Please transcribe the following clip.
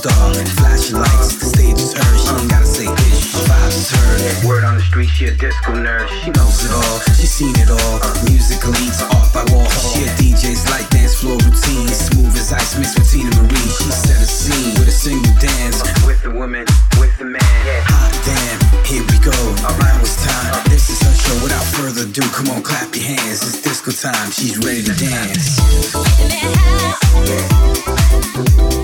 star. Flashing lights, the stage is hers. She ain't gotta say bitch. Her Vibes is hers. Word on the street, she a disco nerd. She knows it all. She seen it all. Music leads art by wall. She a DJ's like dance floor routine. Smooth as ice mixed with Teena Marie. She set a scene with a single dance. With the woman, with the man. Hot damn, here we go. Around it's time. This is her show. Without further ado, come on, clap your hands. It's disco time. She's ready to dance. Yeah.